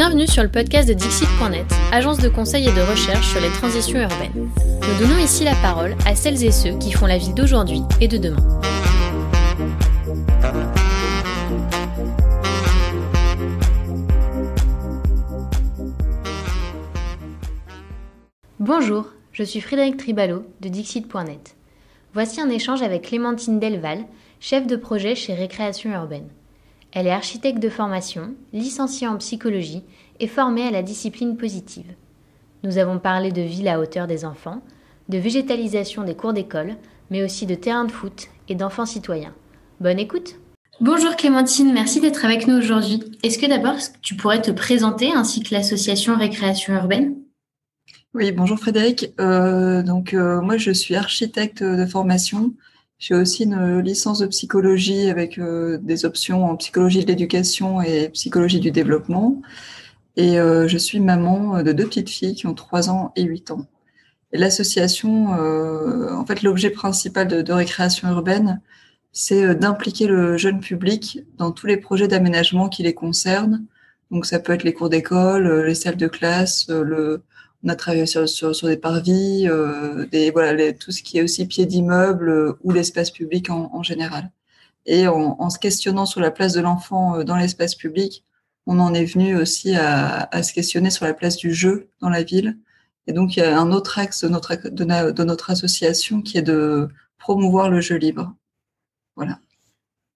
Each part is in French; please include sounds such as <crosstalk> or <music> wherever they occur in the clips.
Bienvenue sur le podcast de Dixit.net, agence de conseil et de recherche sur les transitions urbaines. Nous donnons ici la parole à celles et ceux qui font la ville d'aujourd'hui et de demain. Bonjour, je suis Frédéric Tribalo de Dixit.net. Voici un échange avec Clémentine Delval, chef de projet chez Récréation Urbaine. Elle est architecte de formation, licenciée en psychologie et formée à la discipline positive. Nous avons parlé de ville à hauteur des enfants, de végétalisation des cours d'école, mais aussi de terrain de foot et d'enfants citoyens. Bonne écoute Bonjour Clémentine, merci d'être avec nous aujourd'hui. Est-ce que d'abord tu pourrais te présenter ainsi que l'association Récréation Urbaine? Oui, bonjour Frédéric. Euh, donc euh, moi je suis architecte de formation. J'ai aussi une licence de psychologie avec euh, des options en psychologie de l'éducation et psychologie du développement. Et euh, je suis maman de deux petites filles qui ont 3 ans et 8 ans. L'association, euh, en fait, l'objet principal de, de, récréation urbaine, c'est d'impliquer le jeune public dans tous les projets d'aménagement qui les concernent. Donc, ça peut être les cours d'école, les salles de classe, le, on a travaillé sur, sur, sur des parvis, euh, des, voilà, les, tout ce qui est aussi pied d'immeuble euh, ou l'espace public en, en, général. Et en, en, se questionnant sur la place de l'enfant euh, dans l'espace public, on en est venu aussi à, à, se questionner sur la place du jeu dans la ville. Et donc, il y a un autre axe de notre, de, de notre association qui est de promouvoir le jeu libre. Voilà.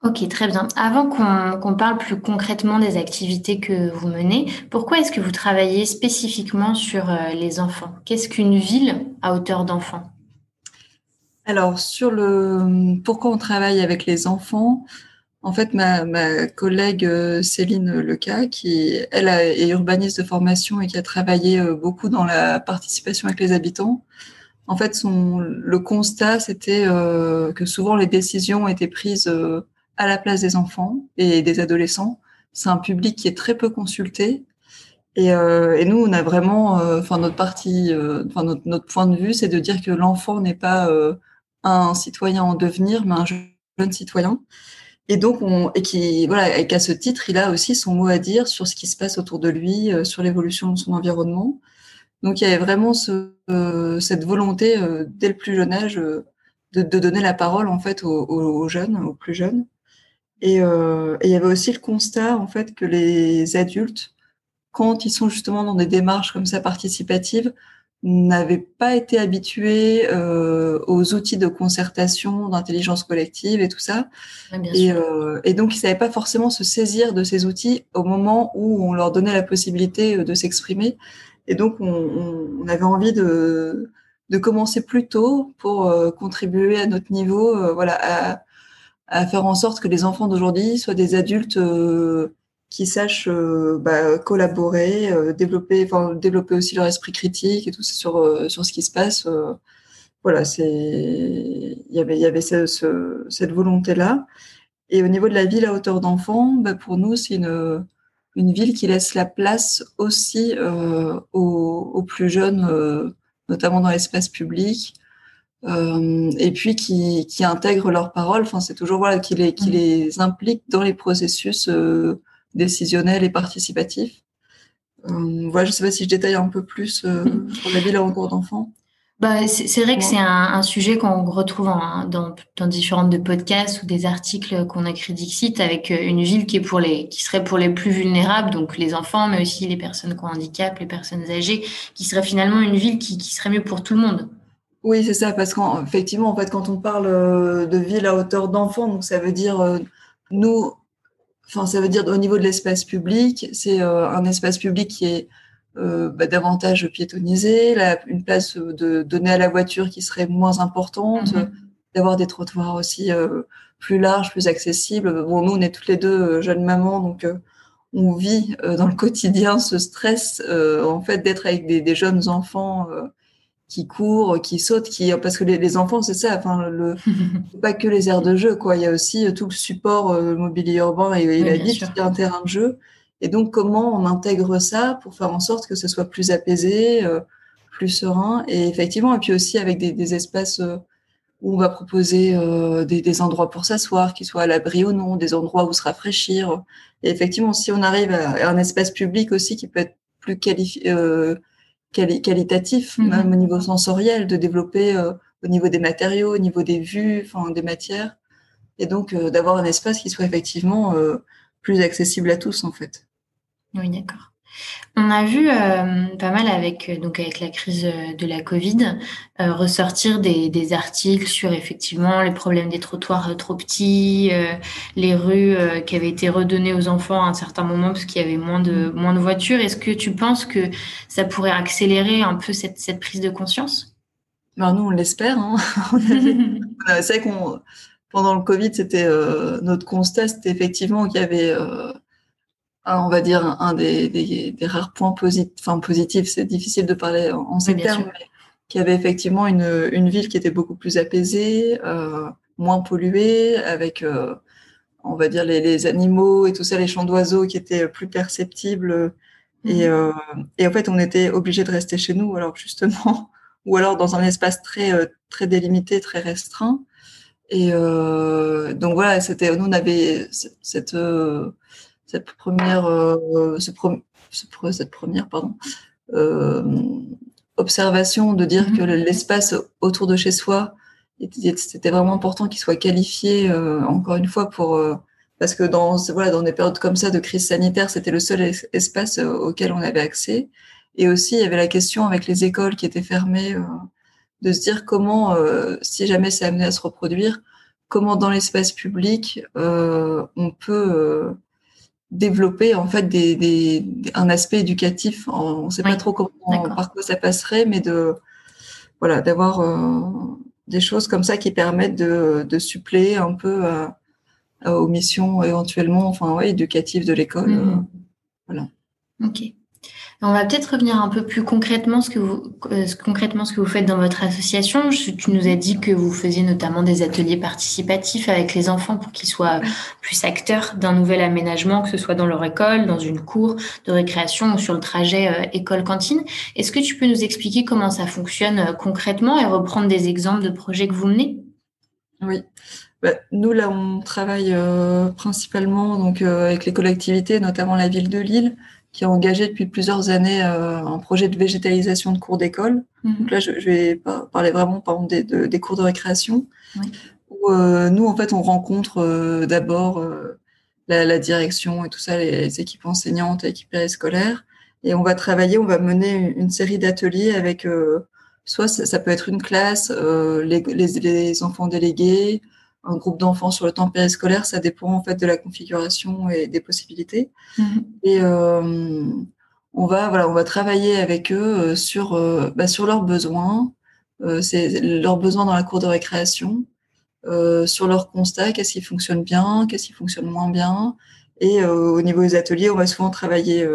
Ok, très bien. Avant qu'on qu parle plus concrètement des activités que vous menez, pourquoi est-ce que vous travaillez spécifiquement sur euh, les enfants? Qu'est-ce qu'une ville à hauteur d'enfants Alors, sur le pourquoi on travaille avec les enfants, en fait, ma, collègue euh, Céline Leca, qui elle est urbaniste de formation et qui a travaillé euh, beaucoup dans la participation avec les habitants, en fait, le constat, c'était que souvent les décisions étaient prises à la place des enfants et des adolescents. C'est un public qui est très peu consulté. Et, euh, et nous, on a vraiment, euh, enfin notre partie, euh, enfin notre, notre, point de vue, c'est de dire que l'enfant n'est pas euh, un citoyen en devenir, mais un jeune citoyen. Et donc, on, et qui, voilà, et qu'à ce titre, il a aussi son mot à dire sur ce qui se passe autour de lui, euh, sur l'évolution de son environnement. Donc, il y avait vraiment ce, euh, cette volonté dès le plus jeune âge de, de, donner la parole en fait aux, aux jeunes, aux plus jeunes. Et, euh, et, il y avait aussi le constat en fait que les adultes, quand ils sont justement dans des démarches comme ça participatives, n'avaient pas été habitués euh, aux outils de concertation, d'intelligence collective et tout ça. et, euh, et, donc ils savaient pas forcément se saisir de ces outils au moment où on leur donnait la possibilité de s'exprimer. Et donc on, on, avait envie de, de commencer plus tôt pour euh, contribuer à notre niveau, voilà. À, à faire en sorte que les enfants d'aujourd'hui soient des adultes euh, qui sachent euh, bah, collaborer, euh, développer, développer aussi leur esprit critique et tout sur sur ce qui se passe. Voilà, il y avait y avait ce, ce, cette volonté là. Et au niveau de la ville à hauteur d'enfant, bah, pour nous c'est une une ville qui laisse la place aussi aux, plus jeunes, notamment dans l'espace public. Euh, et puis qui, qui intègrent leurs paroles. Enfin, c'est toujours voilà qui les qui mmh. les implique dans les processus euh, décisionnels et participatifs. Euh, voilà, je sais pas si je détaille un peu plus euh, sur la ville à recours d'enfants. Bah, c'est vrai que c'est un, un, sujet qu'on retrouve en, dans, dans différentes de podcasts ou des articles qu'on a écrit Dixit avec une ville qui est pour les qui serait pour les plus vulnérables, donc les enfants, mais aussi les personnes qui ont handicap, les personnes âgées, qui serait finalement une ville qui, qui serait mieux pour tout le monde. Oui, c'est ça, parce qu'effectivement, en fait, quand on parle euh, de ville à hauteur d'enfant, donc ça veut dire euh, nous, enfin, ça veut dire au niveau de l'espace public, c'est euh, un espace public qui est euh, bah, davantage piétonnisé, la, une place de donnée à la voiture qui serait moins importante, -hmm. d'avoir des trottoirs aussi euh, plus larges, plus accessibles. Bon, nous, on est toutes les deux jeunes mamans, donc on vit dans le <laughs> quotidien ce stress, en fait, d'être avec des, des, jeunes enfants qui courent, qui sautent, qui parce que les, les enfants c'est ça, enfin le <laughs> pas que les aires de jeu quoi, il y a aussi euh, tout le support euh, mobilier urbain et, et oui, la ville qui est un terrain de jeu. Et donc comment on intègre ça pour faire en sorte que ce soit plus apaisé, euh, plus serein et effectivement et puis aussi avec des, des espaces euh, où on va proposer des, endroits pour s'asseoir, qui soient à l'abri ou non, des endroits où se rafraîchir. Et effectivement, si on arrive à, un espace public aussi qui peut être plus qualitatif, mm-hmm. même au niveau sensoriel, de développer au niveau des matériaux, au niveau des vues, enfin des matières, et donc d'avoir un espace qui soit effectivement plus accessible à tous en fait. Oui, d'accord. On a vu euh, pas mal avec euh, donc avec la crise euh, de la Covid ressortir des, articles sur effectivement les problèmes des trottoirs trop petits, les rues qui avaient été redonnées aux enfants à un certain moment parce qu'il y avait moins de moins de voitures. Est-ce que tu penses que ça pourrait accélérer un peu cette, cette prise de conscience? Ben, nous on l'espère. Hein. <laughs> <laughs> C'est qu'on pendant le Covid, c'était notre constat, c'était effectivement qu'il y avait on va dire un des, des, rares points positifs, enfin positifs, c'est difficile de parler en, ces termes, mais qui avait effectivement une, une ville qui était beaucoup plus apaisée, euh, moins polluée, avec, euh, on va dire, les, les, animaux et tout ça, les chants d'oiseaux qui étaient plus perceptibles. Et, mhm. euh, et en fait, on était obligé de rester chez nous, alors justement, <laughs> ou alors dans un espace très, euh, très délimité, très restreint. Et euh, donc voilà, c'était, nous on avait cette cette première, euh, cette première pardon, euh, observation de dire que mhm. l'espace autour de chez soi, c'était vraiment important qu'il soit qualifié, euh, encore une fois, pour parce que dans voilà dans des périodes comme ça de crise sanitaire, c'était le seul espace auquel on avait accès. Et aussi, il y avait la question avec les écoles qui étaient fermées, de se dire comment, si jamais c'est amené à se reproduire, comment dans l'espace public on peut développer en fait des, des, un aspect éducatif. On ne sait pas trop comment, par quoi ça passerait, mais de voilà d'avoir euh, des choses comme ça qui permettent de, de suppléer un peu aux missions éventuellement, enfin ouais, éducatives de l'école. Mmh. Euh, voilà. Ok. On va peut-être revenir un peu plus concrètement ce que vous euh, concrètement ce que vous faites dans votre association. tu nous as dit que vous faisiez notamment des ateliers participatifs avec les enfants pour qu'ils soient plus acteurs d'un nouvel aménagement, que ce soit dans leur école, dans une cour de récréation ou sur le trajet euh, école-cantine. Est-ce que tu peux nous expliquer comment ça fonctionne euh, concrètement et reprendre des exemples de projets que vous menez? Oui. Bah, nous, là, on travaille principalement donc, avec les collectivités, notamment la ville de Lille, qui a engagé depuis plusieurs années euh, un projet de végétalisation de cours d'école. Mhm. Donc là, je, vais parler vraiment par des, des cours de récréation. Où, euh, nous, en fait, on rencontre euh, d'abord la, la, direction et tout ça, les, équipes enseignantes, l'équipe périscolaire. Et on va travailler, on va mener une, série d'ateliers avec, soit ça, ça, peut être une classe, les, les, les enfants délégués, un groupe d'enfants sur le temps périscolaire, ça dépend en fait de la configuration et des possibilités. Mhm. Et euh, on va voilà, on va travailler avec eux euh, sur euh, bah, sur leurs besoins, c'est leurs besoins dans la cour de récréation, sur leurs constats, qu'est-ce qui fonctionne bien, qu'est-ce qui fonctionne moins bien. Et au niveau des ateliers, on va souvent travailler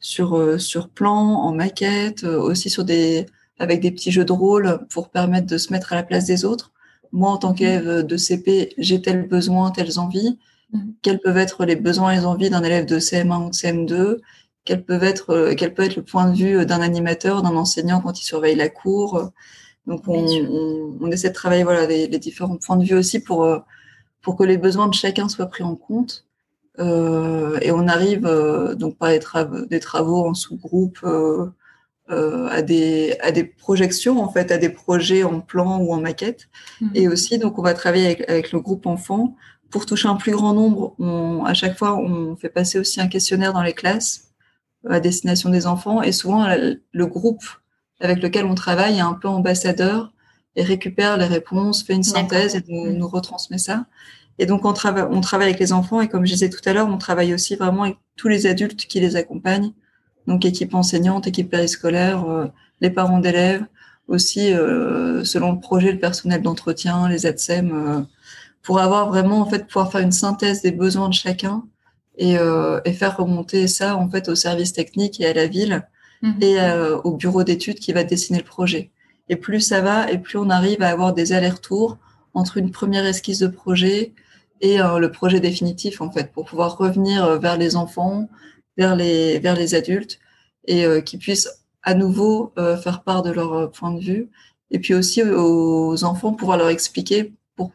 sur sur plan, en maquette, aussi sur des avec des petits jeux de rôle pour permettre de se mettre à la place des autres moi, en tant qu'élève de CP, j'ai tel besoin, telles envies. Mhm. Quels peuvent être les besoins et les envies d'un élève de CM1 ou de CM2 quel, peut être, euh, quel peut être le point de vue d'un animateur, d'un enseignant quand il surveille la cour? Donc, on, essaie de travailler voilà, les, différents points de vue aussi pour, euh, pour que les besoins de chacun soient pris en compte. Euh, et on arrive donc par des, des travaux en sous-groupe euh, à des à des projections en fait, à des projets en plan ou en maquette. Mhm. Et aussi, donc, on va travailler avec, avec, le groupe enfant pour toucher un plus grand nombre. On, à chaque fois, on fait passer aussi un questionnaire dans les classes à destination des enfants. Et souvent, le groupe avec lequel on travaille est un peu ambassadeur et récupère les réponses, fait une synthèse et nous, mhm. nous retransmet ça. Et donc, on, travaille on travaille avec les enfants et comme je disais tout à l'heure, on travaille aussi vraiment avec tous les adultes qui les accompagnent donc équipe enseignante, équipe périscolaire, euh, les parents d'élèves, aussi euh, selon le projet, le personnel d'entretien, les ADSEM, euh, pour avoir vraiment en fait pouvoir faire une synthèse des besoins de chacun et, et faire remonter ça en fait au service technique et à la ville mhm. et au bureau d'études qui va dessiner le projet. Et plus ça va, et plus on arrive à avoir des allers-retours entre une première esquisse de projet et le projet définitif en fait, pour pouvoir revenir vers les enfants, vers les, vers les adultes et euh, qui puissent à nouveau euh, faire part de leur euh, point de vue et puis aussi aux enfants pouvoir leur expliquer pour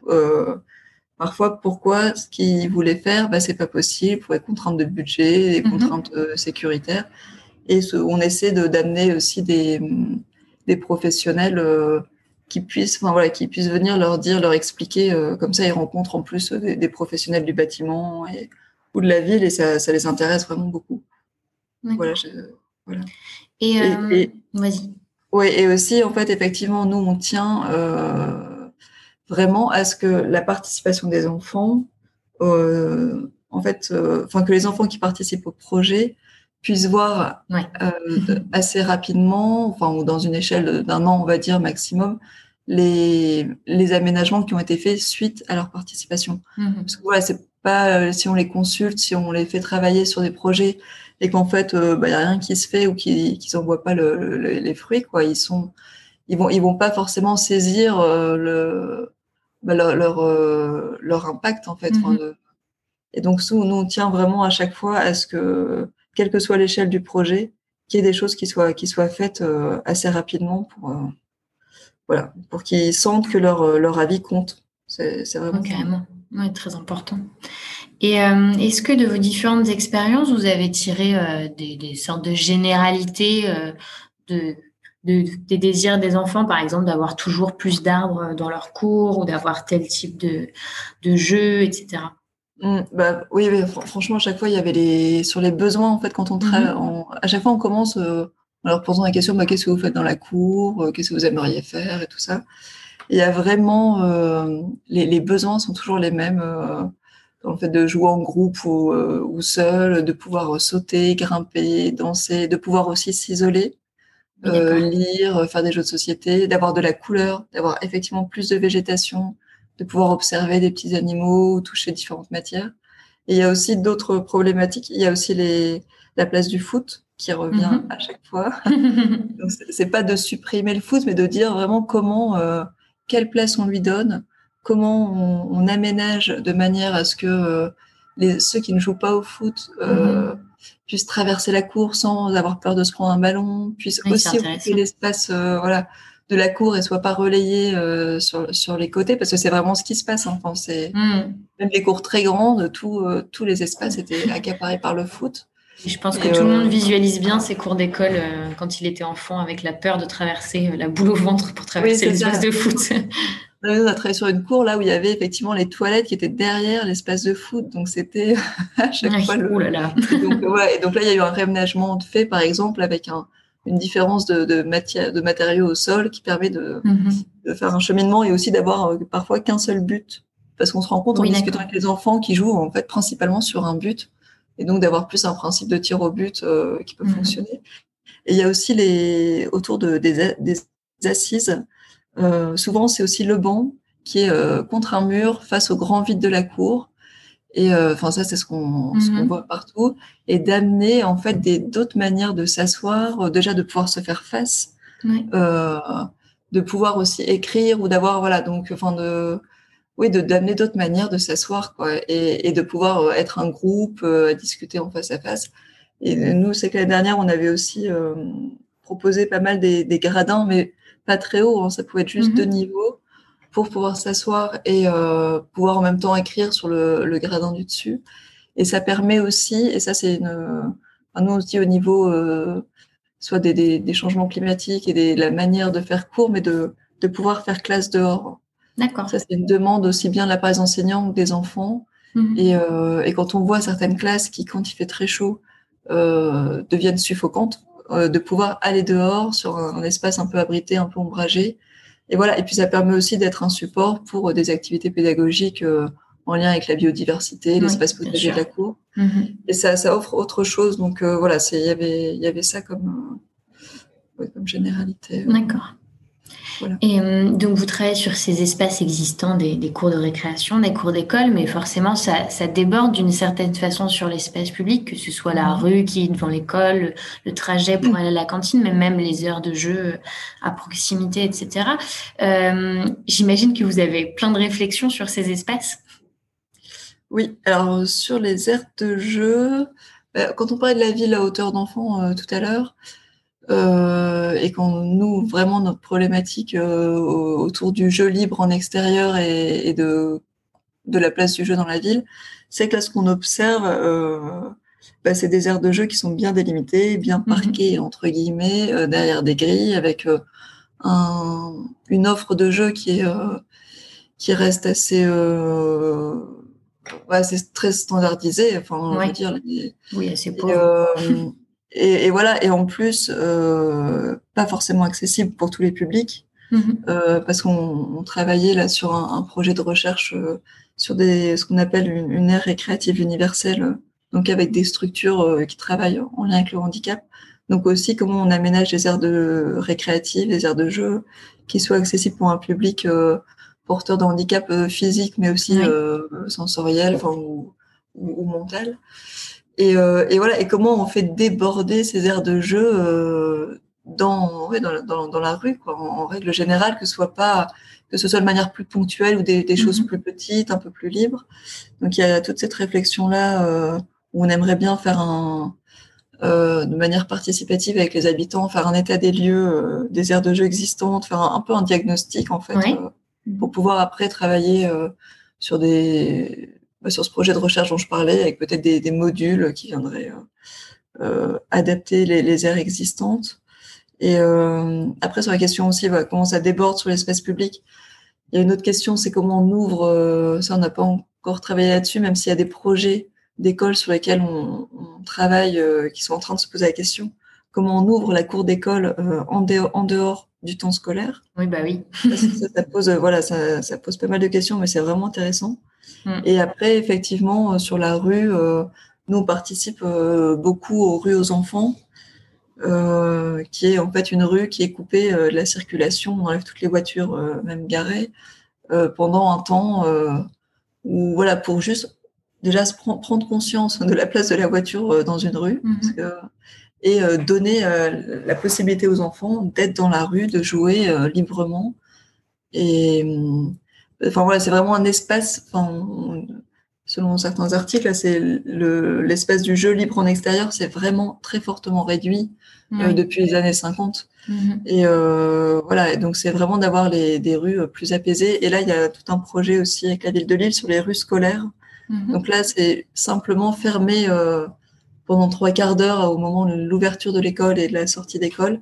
parfois pourquoi ce qu'ils voulaient faire, bah, c'est pas possible pour les contraintes de budget, des mhm. contraintes sécuritaires. Et on essaie d'amener aussi des, des professionnels qui puissent, enfin, voilà, qui puissent venir leur dire, leur expliquer. Euh, comme ça, ils rencontrent en plus euh, des, professionnels du bâtiment et, ou de la ville et ça, ça les intéresse vraiment beaucoup. Voilà, voilà. Et, euh, vas-y. Oui, et aussi, en fait, effectivement, nous, on tient vraiment à ce que la participation des enfants, en fait, enfin, que les enfants qui participent au projet puissent voir <laughs> assez rapidement, enfin, ou dans une échelle d'un an, on va dire, maximum, les, les aménagements qui ont été faits suite à leur participation. Mhm. Parce que voilà, c'est pas euh, si on les consulte, si on les fait travailler sur des projets et qu'en fait, il euh, bah, y a rien qui se fait ou qu'ils n'en voient pas le, les fruits, quoi. Ils sont, ils vont, ils vont pas forcément saisir euh, le, bah, leur, leur, leur, impact en fait. Mhm. et donc, nous, on tient vraiment à chaque fois à ce que, quelle que soit l'échelle du projet, qu'il y ait des choses qui soient, qui soient faites assez rapidement pour voilà, pour qu'ils sentent que leur, leur avis compte. C'est vraiment carrément, ouais, très important. Et euh, est-ce que de vos différentes expériences, vous avez tiré euh, des, des, sortes de généralités de, de, des désirs des enfants, par exemple, d'avoir toujours plus d'arbres dans leur cours ou d'avoir tel type de, de jeu, etc. Mmh, bah, oui, franchement, à chaque fois, il y avait les sur les besoins en fait quand on travaille. Mmh à chaque fois, on commence en leur posant la question bah, qu'est-ce que vous faites dans la cour, euh, qu'est-ce que vous aimeriez faire et tout ça. Il y a vraiment euh, les, les, besoins sont toujours les mêmes euh, dans le fait de jouer en groupe ou, euh, ou seul, de pouvoir sauter, grimper, danser, de pouvoir aussi s'isoler, lire, faire des jeux de société, d'avoir de la couleur, d'avoir effectivement plus de végétation, de pouvoir observer des petits animaux, toucher différentes matières. Et il y a aussi d'autres problématiques. Il y a aussi les, la place du foot qui revient mhm. à chaque fois. <laughs> Donc c'est pas de supprimer le foot, mais de dire vraiment comment, euh, quelle place on lui donne, comment on, aménage de manière à ce que euh, les, ceux qui ne jouent pas au foot euh, mhm. puissent traverser la cour sans avoir peur de se prendre un ballon, puissent aussi occuper l'espace voilà de la cour et soit pas relayé sur, sur les côtés parce que c'est vraiment ce qui se passe. Enfin, c'est mhm. même les cours très grandes, tout, tous les espaces étaient accaparés par le foot. Je pense que tout le monde visualise bien ses cours d'école euh, quand il était enfant avec la peur de traverser euh, la boule au ventre pour traverser l'espace de foot. On a travaillé sur une cour là où il y avait effectivement les toilettes qui étaient derrière l'espace de foot, donc c'était <laughs> à chaque fois le. Là là. <laughs> donc, ouais, et donc là il y a eu un réaménagement fait par exemple avec un, une différence de, de, matière, de matériaux au sol qui permet de, mhm. de faire un cheminement et aussi d'avoir euh, parfois qu'un seul but, parce qu'on se rend compte en discutant avec les enfants qui jouent en fait principalement sur un but et donc d'avoir plus un principe de tir au but euh, qui peut mhm. fonctionner. Et il y a aussi les autour de, des, des assises. Euh, souvent, c'est aussi le banc qui est euh, contre un mur face au grand vide de la cour. Et enfin, ça, c'est ce qu'on mhm. voit partout. Et d'amener en fait des d'autres manières de s'asseoir, déjà de pouvoir se faire face, de pouvoir aussi écrire ou d'avoir voilà donc enfin de oui, de d'amener d'autres manières de s'asseoir, quoi, et, et, de pouvoir euh, être un groupe, euh, discuter en face à face. Et nous, c'est que l'année dernière, on avait aussi euh, proposé pas mal des, des, gradins, mais pas très haut, hein, ça pouvait être juste mhm. deux niveaux pour pouvoir s'asseoir et euh, pouvoir en même temps écrire sur le, le, gradin du dessus. Et ça permet aussi, et ça c'est une, enfin, nous aussi au niveau soit des, des, des, changements climatiques et des, la manière de faire cours, mais de, de pouvoir faire classe dehors. D'accord. Ça, c'est une demande aussi bien de la part des enseignants que des enfants. Mhm. Et, euh, et, quand on voit certaines classes qui, quand il fait très chaud, euh, deviennent suffocantes, euh, de pouvoir aller dehors sur un, espace un peu abrité, un peu ombragé. Et voilà. Et puis ça permet aussi d'être un support pour des activités pédagogiques en lien avec la biodiversité, l'espace protégé de la cour. Mhm. Et ça, ça offre autre chose. Donc voilà, il y avait, y avait ça comme, comme généralité. D'accord. Et euh, donc, vous travaillez sur ces espaces existants des, cours de récréation, des cours d'école, mais forcément, ça, déborde d'une certaine façon sur l'espace public, que ce soit la rue qui est devant l'école, le, trajet pour mmh. aller à la cantine, mais même les heures de jeu à proximité, etc. Euh, j'imagine que vous avez plein de réflexions sur ces espaces. Oui, alors sur les aires de jeu, bah, quand on parlait de la ville à hauteur d'enfant euh, tout à l'heure, euh, et qu'on nous vraiment notre problématique euh, autour du jeu libre en extérieur et, et, de de la place du jeu dans la ville, c'est que là ce qu'on observe, euh, bah, c'est des aires de jeu qui sont bien délimitées, bien mhm. parquées entre guillemets euh, derrière des grilles, avec un, une offre de jeu qui est qui reste assez ouais, c'est très standardisé. Enfin, on ouais. va dire. oui, assez pauvre. <laughs> Et, et, voilà, et en plus, euh, pas forcément accessible pour tous les publics, mmh. euh, parce qu'on travaillait là sur un, un projet de recherche euh, sur des, ce qu'on appelle une, une, aire récréative universelle, donc avec des structures euh, qui travaillent en lien avec le handicap. Donc aussi comment on aménage des aires de récréatives, des aires de jeu qui soient accessibles pour un public euh, porteur de handicap physique, mais aussi oui. sensoriel, enfin ou, ou, ou mental. Et, euh, et, voilà, et comment on fait déborder ces aires de jeu euh, dans, ouais, dans, dans, dans, la rue, quoi, en, en, règle générale, que ce soit pas que ce soit de manière plus ponctuelle ou des, des choses mm -hmm. plus petites, un peu plus libres. Donc il y a toute cette réflexion là euh, où on aimerait bien faire un euh, de manière participative avec les habitants, faire un état des lieux euh, des aires de jeu existantes, faire un, un peu un diagnostic en fait, oui. pour pouvoir après travailler sur des sur ce projet de recherche dont je parlais, avec peut-être des, des, modules qui viendraient euh, euh, adapter les, les, aires existantes. Et euh, après, sur la question aussi, voilà, comment ça déborde sur l'espace public, il y a une autre question, c'est comment on ouvre, ça on n'a pas encore travaillé là-dessus, même s'il y a des projets d'école sur lesquels on, on travaille, euh, qui sont en train de se poser la question, comment on ouvre la cour d'école euh, en, dehors, en dehors du temps scolaire? Oui, bah oui. ça, ça, pose, voilà, ça, ça, pose pas mal de questions, mais c'est vraiment intéressant. Mm. Et après, effectivement, euh, sur la rue, euh, nous, on participe euh, beaucoup aux rues aux enfants, qui est en fait une rue qui est coupée de la circulation, on enlève toutes les voitures, même garées, pendant un temps où, voilà, pour juste déjà se pr prendre conscience de la place de la voiture dans une rue, mm -hmm. que, et donner la possibilité aux enfants d'être dans la rue, de jouer librement. Et enfin voilà, c'est vraiment un espace. Enfin, selon certains articles, c'est l'espace le, du jeu libre en extérieur, c'est vraiment très fortement réduit oui. euh, depuis les années 50. Mm -hmm. Et euh, voilà, et donc c'est vraiment d'avoir des rues plus apaisées. Et là, il y a tout un projet aussi avec la ville de Lille sur les rues scolaires. Mm -hmm. Donc là, c'est simplement fermer euh, pendant trois quarts d'heure au moment de l'ouverture de l'école et de la sortie d'école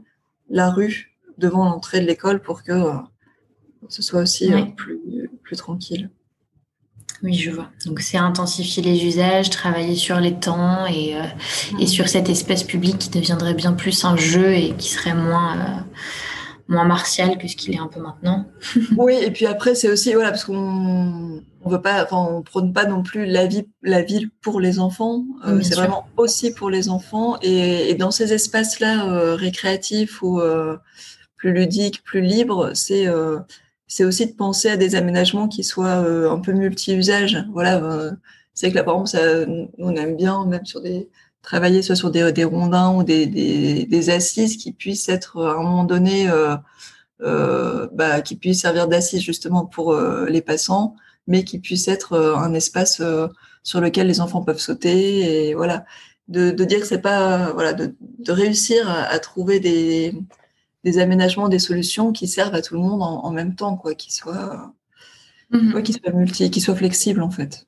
la rue devant l'entrée de l'école pour que ce soit aussi oui. plus, plus tranquille. Oui, je vois. Donc, c'est intensifier les usages, travailler sur les temps et, euh, mmh. et sur cet espace public qui deviendrait bien plus un jeu et qui serait moins, euh, moins martial que ce qu'il est un peu maintenant. <laughs> oui, et puis après, c'est aussi, voilà, parce qu'on on veut pas, enfin, on prône pas non plus la, vie, la ville pour les enfants. Euh, c'est vraiment aussi pour les enfants. Et, et dans ces espaces-là récréatifs ou plus ludiques, plus libres, c'est c'est aussi de penser à des aménagements qui soient euh, un peu multi-usages. Voilà, euh, c'est que là, par exemple, ça, on aime bien même sur des travailler soit sur des, rondins ou des, assises qui puissent être à un moment donné, euh, euh bah, qui puissent servir d'assises justement pour euh, les passants, mais qui puissent être un espace sur lequel les enfants peuvent sauter et voilà, de, dire que c'est pas voilà, de, réussir à trouver des des aménagements, des solutions qui servent à tout le monde en, en même temps, quoi, qui soient, ouais, qui soient multi, qui soient flexibles en fait.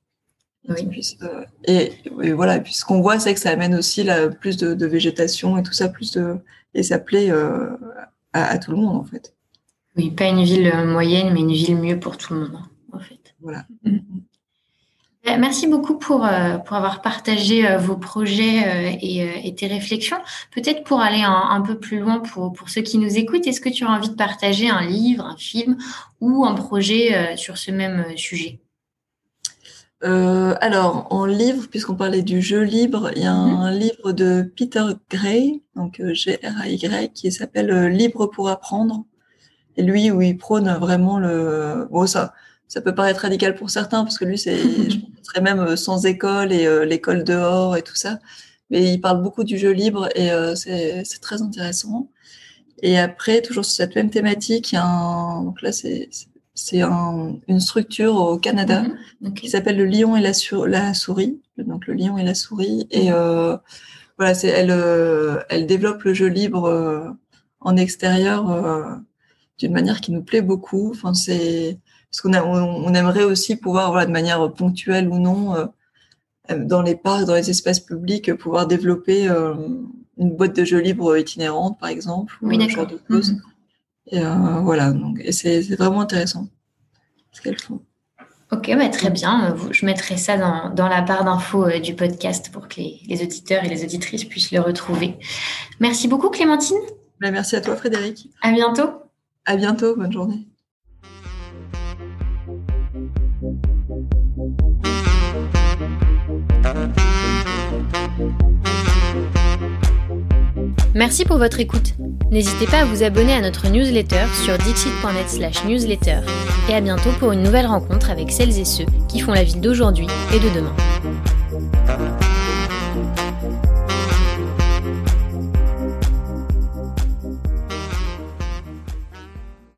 Oui. Puissent, euh, et, et, voilà, et puis ce qu'on voit, c'est que ça amène aussi plus de, de, végétation et tout ça, plus de, et ça plaît euh, à, à, tout le monde en fait. Oui, pas une ville moyenne, mais une ville mieux pour tout le monde en fait. Voilà. Mmh. Merci beaucoup pour, euh, pour avoir partagé euh, vos projets euh, et, et tes réflexions. Peut-être pour aller un, un, peu plus loin pour, pour ceux qui nous écoutent, est-ce que tu as envie de partager un livre, un film ou un projet sur ce même sujet? Euh, alors, en livre, puisqu'on parlait du jeu libre, il y a un mmh. livre de Peter Gray, donc G-R-A-Y, qui s'appelle Libre pour apprendre. Et lui, où il prône vraiment le. Bon, ça, ça peut paraître radical pour certains, parce que lui, c'est, <laughs> même sans école et euh, l'école dehors et tout ça. Mais il parle beaucoup du jeu libre et euh, c'est, très intéressant. Et après, toujours sur cette même thématique, il y a un, donc là, c'est, un, une structure au Canada okay. qui s'appelle le lion et la, sur, la, souris. Donc le lion et la souris. Et euh, voilà, c'est elle, elle développe le jeu libre en extérieur d'une manière qui nous plaît beaucoup. Enfin, c'est parce qu'on on, aimerait aussi pouvoir, voilà, de manière ponctuelle ou non, dans les parcs, dans les espaces publics, pouvoir développer une boîte de jeux libres itinérante, par exemple, oui, ou ce genre de choses. Mhm. Et voilà, donc, et c'est vraiment intéressant ce qu'elles font. Ok, bah, très bien. Je mettrai ça dans, dans la barre d'infos euh, du podcast pour que les, les, auditeurs et les auditrices puissent le retrouver. Merci beaucoup, Clémentine. Bah, merci à toi, Frédéric. À bientôt. À bientôt. Bonne journée. Merci pour votre écoute. N'hésitez pas à vous abonner à notre newsletter sur dixit.net newsletter et à bientôt pour une nouvelle rencontre avec celles et ceux qui font la ville d'aujourd'hui et de demain.